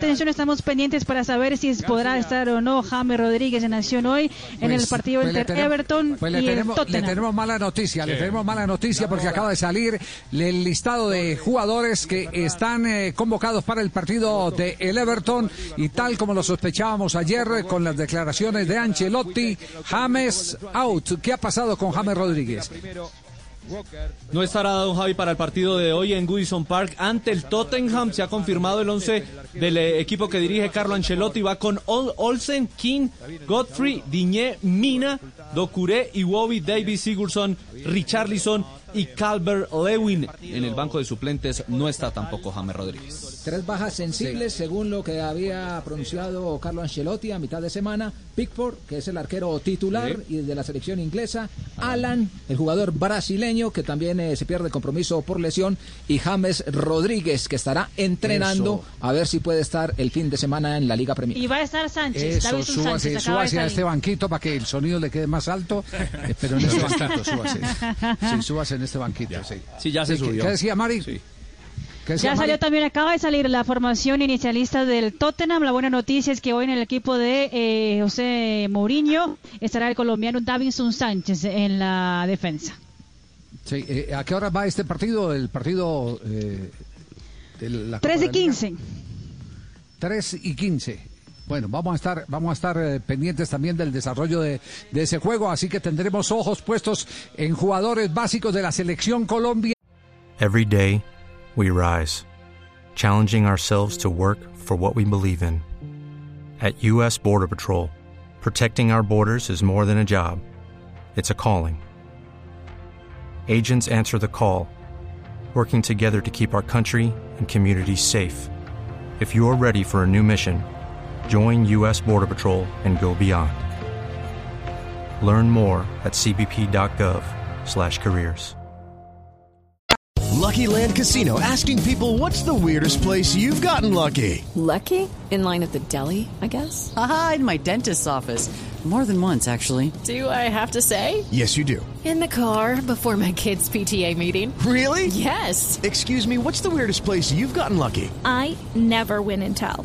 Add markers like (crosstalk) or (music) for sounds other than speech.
Atención, estamos pendientes para saber si podrá estar o no James Rodríguez en acción hoy en el partido pues le entre Everton pues le y tenemos, el le Tottenham. tenemos mala noticia, le tenemos mala noticia porque acaba de salir el listado de jugadores que están eh, convocados para el partido de el Everton y tal como lo sospechábamos ayer con las declaraciones de Ancelotti, James out. ¿Qué ha pasado con James Rodríguez? No estará Don Javi para el partido de hoy en Goodison Park ante el Tottenham. Se ha confirmado el 11 del eh, equipo que dirige Carlo Ancelotti. Va con Ol- Olsen, King, Godfrey, Diñé, Mina, Docuré, Iwobi, David Sigurdsson, Richarlison y Calvert Lewin. En el banco de suplentes no está tampoco James Rodríguez. Tres bajas sensibles, según lo que había pronunciado Carlo Ancelotti a mitad de semana. Pickford, que es el arquero titular y de la selección inglesa. Alan, el jugador brasileño, que también eh, se pierde el compromiso por lesión. Y James Rodríguez, que estará entrenando Eso. a ver si puede estar el fin de semana en la Liga Premier. Y va a estar Sánchez, Eso, súbase, Sánchez. súbase a este banquito para que el sonido le quede más alto, (laughs) pero en este banquito, súbase. Sí, súbase en este banquito, sí. Sí, ya se ¿Qué- subió. ¿Qué decía Mari? ¿Qué decía Ya salió también, acaba de salir la formación inicialista del Tottenham. La buena noticia es que hoy en el equipo de eh, José Mourinho estará el colombiano Davinson Sánchez en la defensa. Sí, eh, ¿A qué hora va este partido? El partido eh, de la Copa 3 de y la Liga? 15. 3 y 15. Bueno, vamos a estar, vamos a estar eh, pendientes también del desarrollo de, de ese juego, así que tendremos ojos puestos en jugadores básicos de la selección Colombia. Every day, we rise, challenging ourselves to work for what we believe in. At U.S. Border Patrol, protecting our borders is more than a job, it's a calling. Agents answer the call, working together to keep our country and communities safe. If you're ready for a new mission, join U.S. Border Patrol and go beyond. Learn more at cbp.gov/careers. Lucky Land Casino asking people what's the weirdest place you've gotten lucky? Lucky? In line at the deli, I guess? Aha, in my dentist's office. More than once, actually. Do I have to say? Yes, you do. In the car before my kids' PTA meeting. Really? Yes. Excuse me, what's the weirdest place you've gotten lucky? I never win and tell.